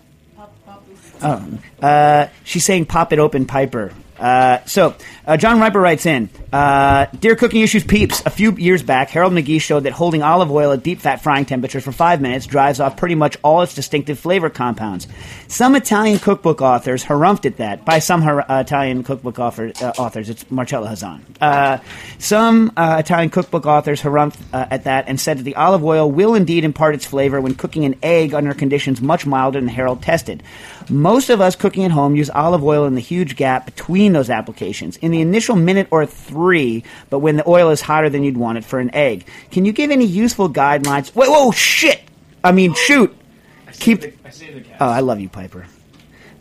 Oh, uh, she's saying "Pop it open, Piper." Uh, so, uh, John Riper writes in, uh, "Dear Cooking Issues peeps, a few years back, Harold McGee showed that holding olive oil at deep fat frying temperatures for five minutes drives off pretty much all its distinctive flavor compounds. Some Italian cookbook authors harumphed at that. By some Har- uh, Italian cookbook author, uh, authors, it's Marcella Hazan. Uh, some uh, Italian cookbook authors harumphed at that and said that the olive oil will indeed impart its flavor when cooking an egg under conditions much milder than Harold tested. Most of us cooking at home use olive oil in the huge gap between those applications. In the initial minute or three, but when the oil is hotter than you'd want it for an egg. Can you give any useful guidelines? Wait, whoa, shit! I mean, shoot! Keep. Oh, I love you, Piper.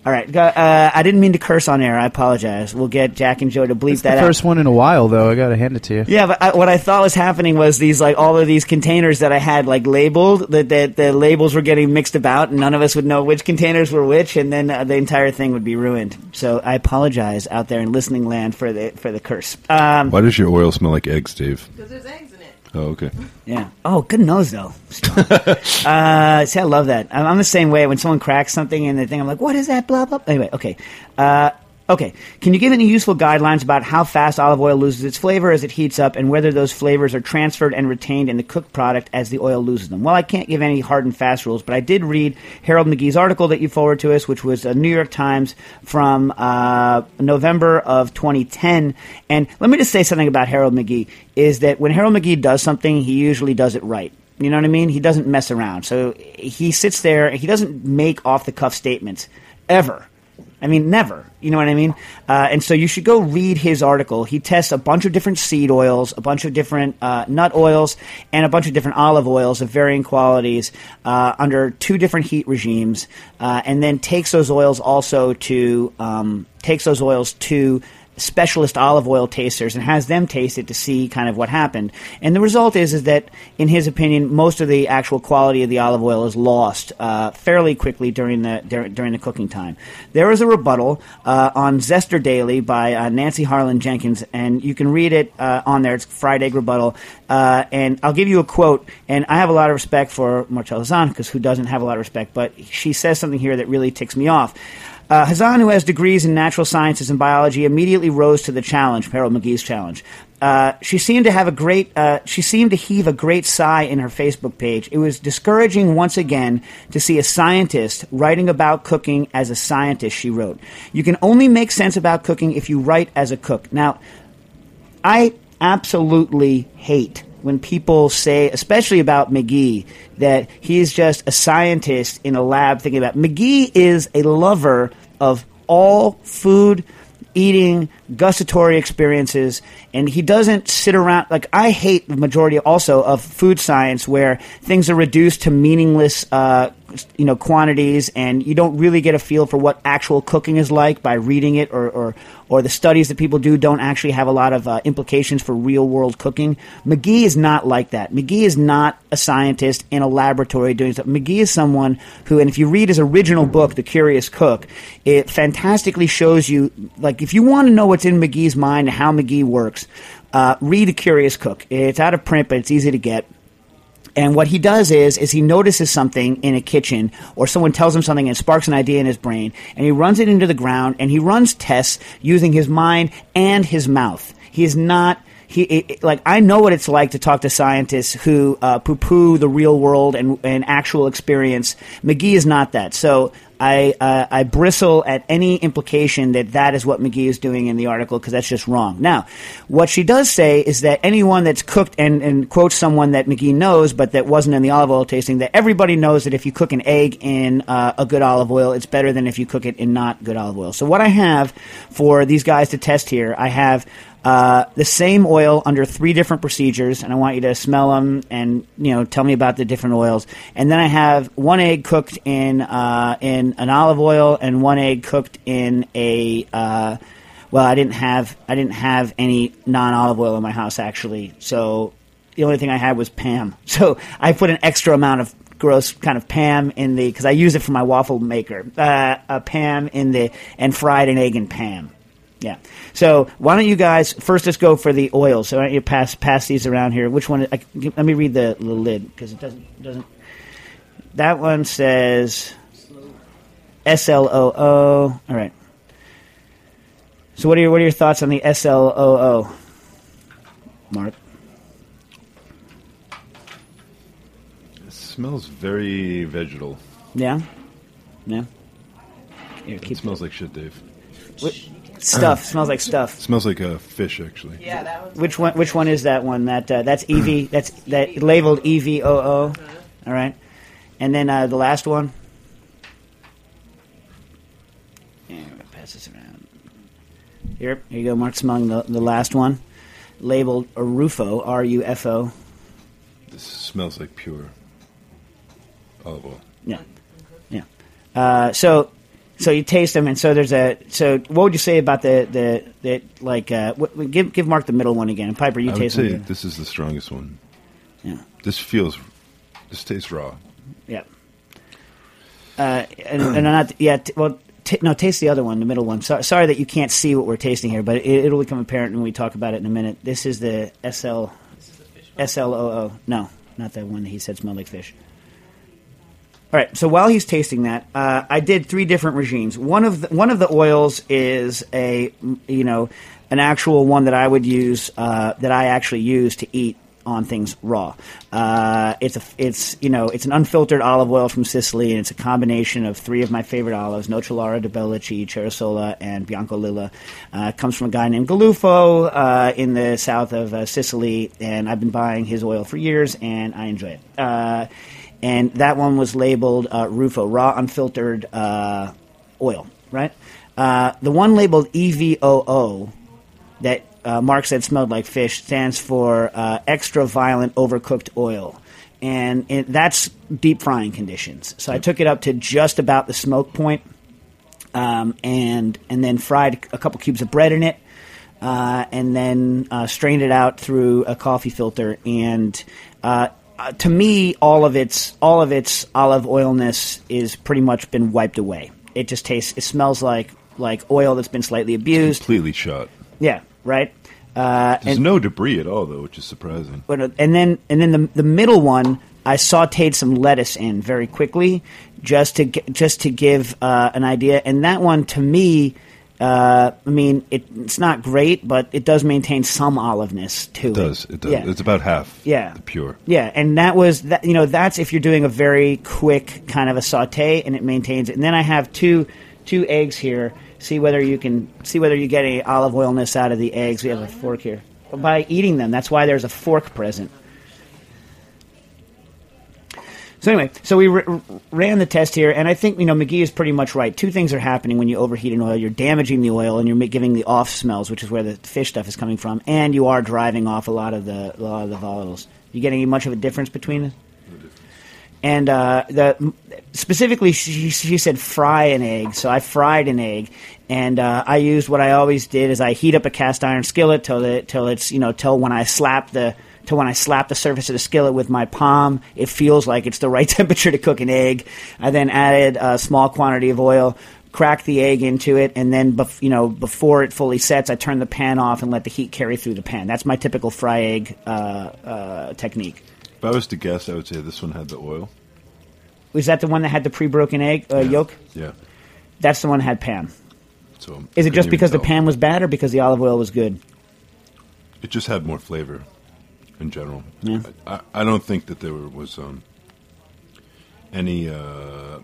All right, uh, I didn't mean to curse on air. I apologize. We'll get Jack and Joe to bleep It's that the out. first one in a while, though. I got to hand it to you. Yeah, but I, what I thought was happening was these like all of these containers that I had like labeled that the, the labels were getting mixed about, and none of us would know which containers were which, and then uh, the entire thing would be ruined. So I apologize out there in listening land for the for the curse. Um, Why does your oil smell like eggs, Dave? Because there's eggs in it. Oh, okay. yeah. Oh, good nose though. uh, see, I love that. I'm, I'm the same way. When someone cracks something in the thing, I'm like, "What is that?" Blah blah. Anyway, okay. Uh, okay. Can you give any useful guidelines about how fast olive oil loses its flavor as it heats up, and whether those flavors are transferred and retained in the cooked product as the oil loses them? Well, I can't give any hard and fast rules, but I did read Harold McGee's article that you forwarded to us, which was a New York Times from uh, November of 2010. And let me just say something about Harold McGee: is that when Harold McGee does something, he usually does it right. You know what I mean? He doesn't mess around. So he sits there. And he doesn't make off the cuff statements ever. I mean, never. You know what I mean? Uh, and so you should go read his article. He tests a bunch of different seed oils, a bunch of different uh, nut oils, and a bunch of different olive oils of varying qualities uh, under two different heat regimes, uh, and then takes those oils also to um, takes those oils to specialist olive oil tasters and has them taste it to see kind of what happened. And the result is is that, in his opinion, most of the actual quality of the olive oil is lost uh, fairly quickly during the dur- during the cooking time. There is a rebuttal uh, on Zester Daily by uh, Nancy Harmon Jenkins, and you can read it uh, on there. It's Fried Egg Rebuttal, uh, and I'll give you a quote. And I have a lot of respect for Marcella Hazan because who doesn't have a lot of respect? But she says something here that really ticks me off. Uh, Hazan, who has degrees in natural sciences and biology, immediately rose to the challenge, Harold McGee's challenge. Uh, she seemed to have a great, uh, she seemed to heave a great sigh in her Facebook page. It was discouraging once again to see a scientist writing about cooking as a scientist, she wrote. You can only make sense about cooking if you write as a cook. Now, I absolutely hate when people say, especially about McGee, that he's just a scientist in a lab thinking about. McGee is a lover of all food, eating, gustatory experiences, and he doesn't sit around. Like I hate the majority also of food science where things are reduced to meaningless. Uh, you know quantities and you don't really get a feel for what actual cooking is like by reading it or or, or the studies that people do don't actually have a lot of uh, implications for real world cooking. Mcgee is not like that. Mcgee is not a scientist in a laboratory doing stuff. Mcgee is someone who and if you read his original book the curious cook it fantastically shows you like if you want to know what's in mcgee's mind and how mcgee works uh, read the curious cook. It's out of print but it's easy to get and what he does is, is he notices something in a kitchen, or someone tells him something and sparks an idea in his brain, and he runs it into the ground, and he runs tests using his mind and his mouth. He is not he it, like I know what it's like to talk to scientists who uh, poo-poo the real world and, and actual experience. McGee is not that. So I uh, I bristle at any implication that that is what McGee is doing in the article because that's just wrong. Now, what she does say is that anyone that's cooked and, and quotes someone that McGee knows but that wasn't in the olive oil tasting, that everybody knows that if you cook an egg in uh, a good olive oil, it's better than if you cook it in not good olive oil. So what I have for these guys to test here, I have uh, the same oil under three different procedures, and I want you to smell them and you know tell me about the different oils. And then I have one egg cooked in uh, in an olive oil, and one egg cooked in a. Uh, well, I didn't have I didn't have any non olive oil in my house actually, so the only thing I had was Pam. So I put an extra amount of gross kind of Pam in the because I use it for my waffle maker. Uh, a Pam in the and fried an egg in Pam. Yeah. So why don't you guys first just go for the oil? So why don't you pass pass these around here? Which one? I, let me read the, the lid because it doesn't doesn't. That one says S L O O. All right. So what are your what are your thoughts on the S L O O? Mark. It smells very vegetal. Yeah. Yeah. Here, It smells like shit, Dave. Wh- stuff. smells like stuff. It smells like a fish, actually. Yeah, that was. Which one? Which one is that one? That uh, that's EV. That's that labeled E V O O. All right, and then uh, the last one. Yeah, I'm gonna pass this around. Here, here you go. Mark smelling the, the last one, labeled Rufo. R U F O. This smells like pure olive oil. Yeah, yeah. Uh, so, so you taste them, and so there's a. So, what would you say about the the, the like? Uh, give give Mark the middle one again. And Piper, you I would taste say them. this is the strongest one. Yeah. This feels. This tastes raw. Yeah. Uh, and, and not yeah. T- well, t- no. Taste the other one, the middle one. So, sorry that you can't see what we're tasting here, but it, it'll become apparent when we talk about it in a minute. This is the SL S L O O. No, not that one that he said smelled like fish. All right. So while he's tasting that, uh, I did three different regimes. One of the, one of the oils is a you know an actual one that I would use uh, that I actually use to eat on things raw. Uh, it's a it's you know it's an unfiltered olive oil from Sicily, and it's a combination of three of my favorite olives: Nocellara, del Belice, Cerasuola, and Biancolilla. Uh, comes from a guy named Galufo uh, in the south of uh, Sicily, and I've been buying his oil for years, and I enjoy it. And that one was labeled uh, Rufo, raw unfiltered uh, oil, right? Uh, the one labeled EVOO that uh, Mark said smelled like fish stands for uh, extra violent overcooked oil. And it, that's deep frying conditions. So I took it up to just about the smoke point, um, and and then fried a couple cubes of bread in it, uh, and then uh, strained it out through a coffee filter. And uh, uh, to me, all of its all of its olive oilness is pretty much been wiped away. It just tastes. It smells like like oil that's been slightly abused. Completely shot. Yeah, right. Uh, There's and, no debris at all, though, which is surprising. but, uh, and then and then the the middle one, I sautéed some lettuce in very quickly, just to just to give uh, an idea. And that one, to me, uh, I mean, it, it's not great, but it does maintain some oliveness to It does. It does. Yeah. It's about half. Yeah. The pure. Yeah, and that was that. You know, that's if you're doing a very quick kind of a saute, and it maintains it. And then I have two two eggs here. See whether you can see whether you get any olive oilness out of the eggs. We have a fork here by eating them. That's why there's a fork present. So anyway, so we r- ran the test here, and I think you know McGee is pretty much right. Two things are happening when you overheat an oil: you're damaging the oil, and you're giving the off smells, which is where the fish stuff is coming from, and you are driving off a lot of the a lot of the volatiles. You getting much of a difference between it? And uh, the specifically, she, she said fry an egg. So I fried an egg, and uh, I used what I always did: is I heat up a cast iron skillet till it till it's you know till when I slap the till when I slap the surface of the skillet with my palm, it feels like it's the right temperature to cook an egg. I then added a small quantity of oil. Crack the egg into it, and then bef- you know before it fully sets, I turn the pan off and let the heat carry through the pan. That's my typical fry egg uh, uh, technique. If I was to guess, I would say this one had the oil. Was that the one that had the pre-broken egg uh, yolk? Yeah. That's the one that had pan. So Is it just because the pan was bad or because the olive oil was good? it just had more flavor in general. Yeah. I, I, I don't think that there was um, any uh,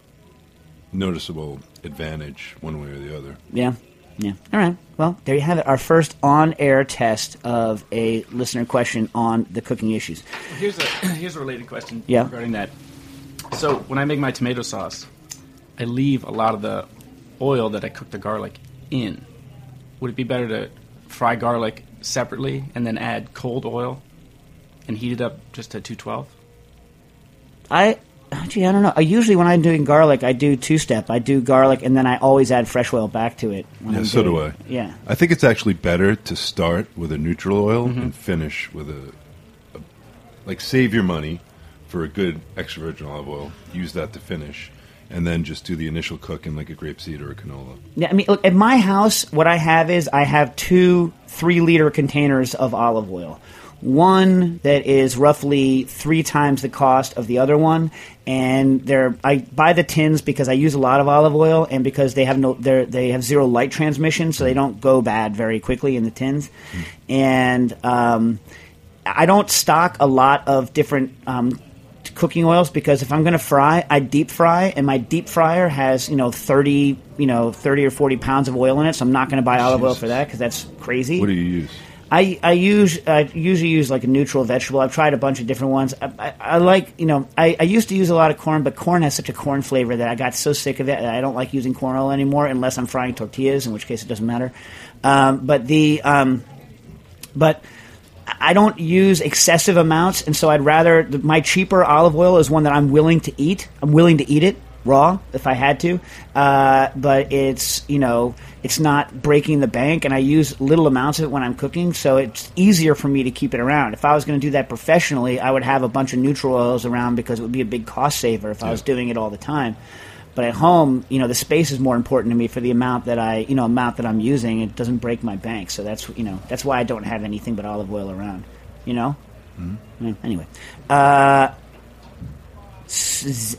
noticeable advantage one way or the other. Yeah. Yeah. All right. Well, there you have it. Our first on-air test of a listener question on the cooking issues. Here's a here's a related question Yeah. regarding that. So when I make my tomato sauce, I leave a lot of the oil that I cook the garlic in. Would it be better to fry garlic separately and then add cold oil and heat it up just to 212? I, gee, I don't know. I usually when I'm doing garlic, I do two-step. I do garlic, and then I always add fresh oil back to it. when Yeah, I'm so do I. Yeah. I think it's actually better to start with a neutral oil Mm-hmm. and finish with a, a like save your money for a good extra virgin olive oil. Use that to finish, and then just do the initial cook in like a grapeseed or a canola. Yeah, I mean, look, at my house, what I have is I have two three-liter containers of olive oil. One that is roughly three times the cost of the other one, and they're I buy the tins because I use a lot of olive oil, and because they have no they they have zero light transmission, so they don't go bad very quickly in the tins, and um, I don't stock a lot of different um, cooking oils because if I'm going to fry, I deep fry, and my deep fryer has you know thirty you know thirty or forty pounds of oil in it, so I'm not going to buy olive oil for that because that's crazy. What do you use? I, I use I usually use like a neutral vegetable. I've tried a bunch of different ones. I, I, I like you know I, I used to use a lot of corn, but corn has such a corn flavor that I got so sick of it. I don't like using corn oil anymore unless I'm frying tortillas, in which case it doesn't matter. Um, but the um, but I don't use excessive amounts, and so I'd rather my cheaper olive oil is one that I'm willing to eat. I'm willing to eat it raw if I had to, uh, but it's you know it's not breaking the bank, and I use little amounts of it when I'm cooking, so it's easier for me to keep it around. If I was going to do that professionally, I would have a bunch of neutral oils around because it would be a big cost saver if I was doing it all the time. But at home, you know, the space is more important to me for the amount that I, you know, amount that I'm using. It doesn't break my bank, so that's you know that's why I don't have anything but olive oil around. You know. Yeah, anyway, uh,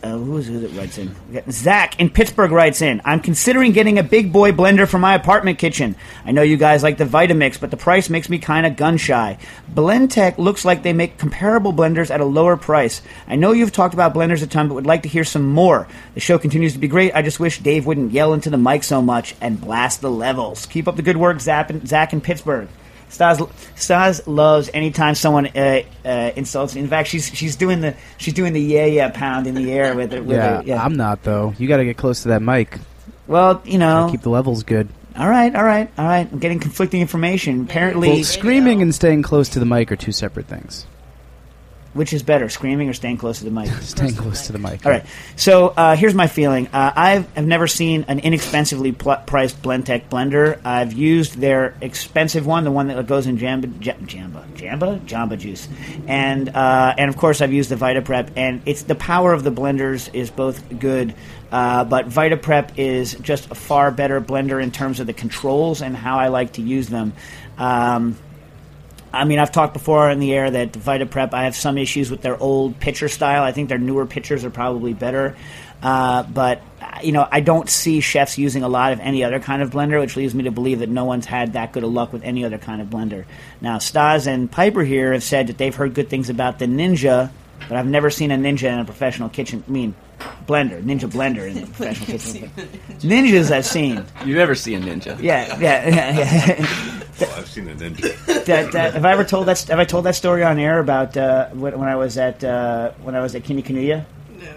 uh, who is that writes in? Zach in Pittsburgh writes in. I'm considering getting a big boy blender for my apartment kitchen. I know you guys like the Vitamix, but the price makes me kind of gun shy. Blendtec looks like they make comparable blenders at a lower price. I know you've talked about blenders a ton, but would like to hear some more. The show continues to be great. I just wish Dave wouldn't yell into the mic so much and blast the levels. Keep up the good work, and, Zach in Pittsburgh. Stas, Stas loves anytime someone uh, uh, insults. In fact, she's she's doing the she's doing the yeah yeah pound in the air with it. With Yeah, her, yeah. I'm not though. You got to get close to that mic. well, you know. Keep the levels good. all right, all right, all right. I'm getting conflicting information. Apparently, Well, screaming and staying close to the mic are two separate things. Which is better, screaming or staying close to the mic? Staying close to the mic. All right. So uh, here's my feeling. Uh, I've, I've never seen an inexpensively pl- priced Blendtec blender. I've used their expensive one, the one that goes in Jamba, J- Jamba, Jamba, Jamba juice, and uh, and of course I've used the VitaPrep. And it's the power of the blenders is both good, uh, but VitaPrep is just a far better blender in terms of the controls and how I like to use them. Um, I mean, I've talked before in the air that VitaPrep, I have some issues with their old pitcher style. I think their newer pitchers are probably better. Uh, but, uh, you know, I don't see chefs using a lot of any other kind of blender, which leads me to believe that no one's had that good of luck with any other kind of blender. Now, Stas and Piper here have said that they've heard good things about the Ninja, but I've never seen a Ninja in a professional kitchen. I mean, blender, Ninja blender in a professional kitchen. Ninjas I've seen. You've never see a ninja. Yeah, yeah, yeah. yeah. Well, I've seen a ninja. that, that, have I ever told that? Have I told that story on air about uh, when, when I was at uh, when I was at Kinokuniya? No.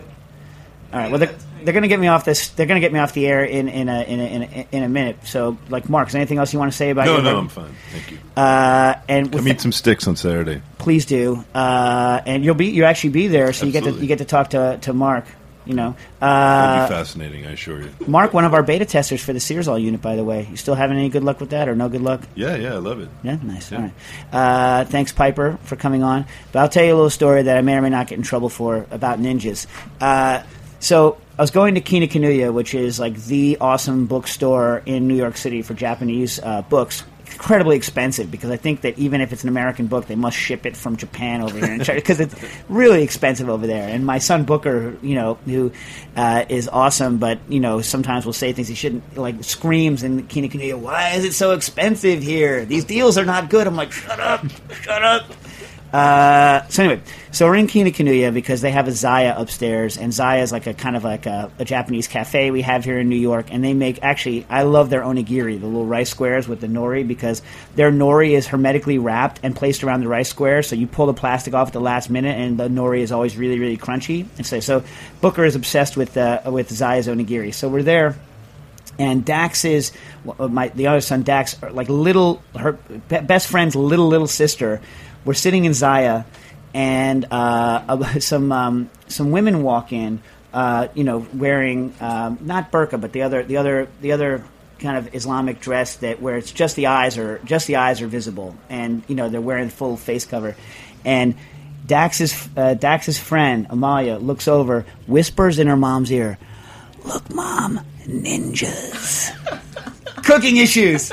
All right. Well, they're, they're going to get me off this. They're going to get me off the air in in a, in a, in a, in a minute. So, like, Mark, is there anything else you want to say about? No, your no, I'm fine. Thank you. Uh, and Come with eat some sticks on Saturday. please do. Uh, and you'll be you actually be there, so you get to you get to talk to to Mark. You know, uh, be fascinating, I assure you. Mark, one of our beta testers for the Searzall unit, by the way. You still having any good luck with that, or no good luck? Yeah, yeah, I love it. Yeah, nice. Yeah. All right. Uh, thanks, Piper, for coming on. But I'll tell you a little story that I may or may not get in trouble for about ninjas. Uh, so I was going to Kinokuniya, which is like the awesome bookstore in New York City for Japanese uh, books. Incredibly expensive because I think that even if it's an American book, they must ship it from Japan over here because it's really expensive over there. And my son Booker, you know, who uh, is awesome, but you know, sometimes will say things he shouldn't, like screams in Kinokuniya, "Why is it so expensive here? These deals are not good." I'm like, "Shut up, shut up." Uh, so anyway, so we're in Kinokuniya because they have a Zaiya upstairs, and Zaiya is like a kind of like a, a Japanese cafe we have here in New York, and they make actually I love their onigiri, the little rice squares with the nori, because their nori is hermetically wrapped and placed around the rice square, so you pull the plastic off at the last minute, and the nori is always really really crunchy. And so, so Booker is obsessed with uh, with Zaiya's onigiri, so we're there and Dax is my the other son Dax, like little her best friend's little little sister, were sitting in Zaiya, and uh, some um, some women walk in, uh, you know, wearing um, not burqa, but the other the other the other kind of Islamic dress that where it's just the eyes are just the eyes are visible, and you know they're wearing full face cover, and. Dax's uh, Dax's friend Amalia looks over, whispers in her mom's ear, "Look, mom, ninjas, cooking issues."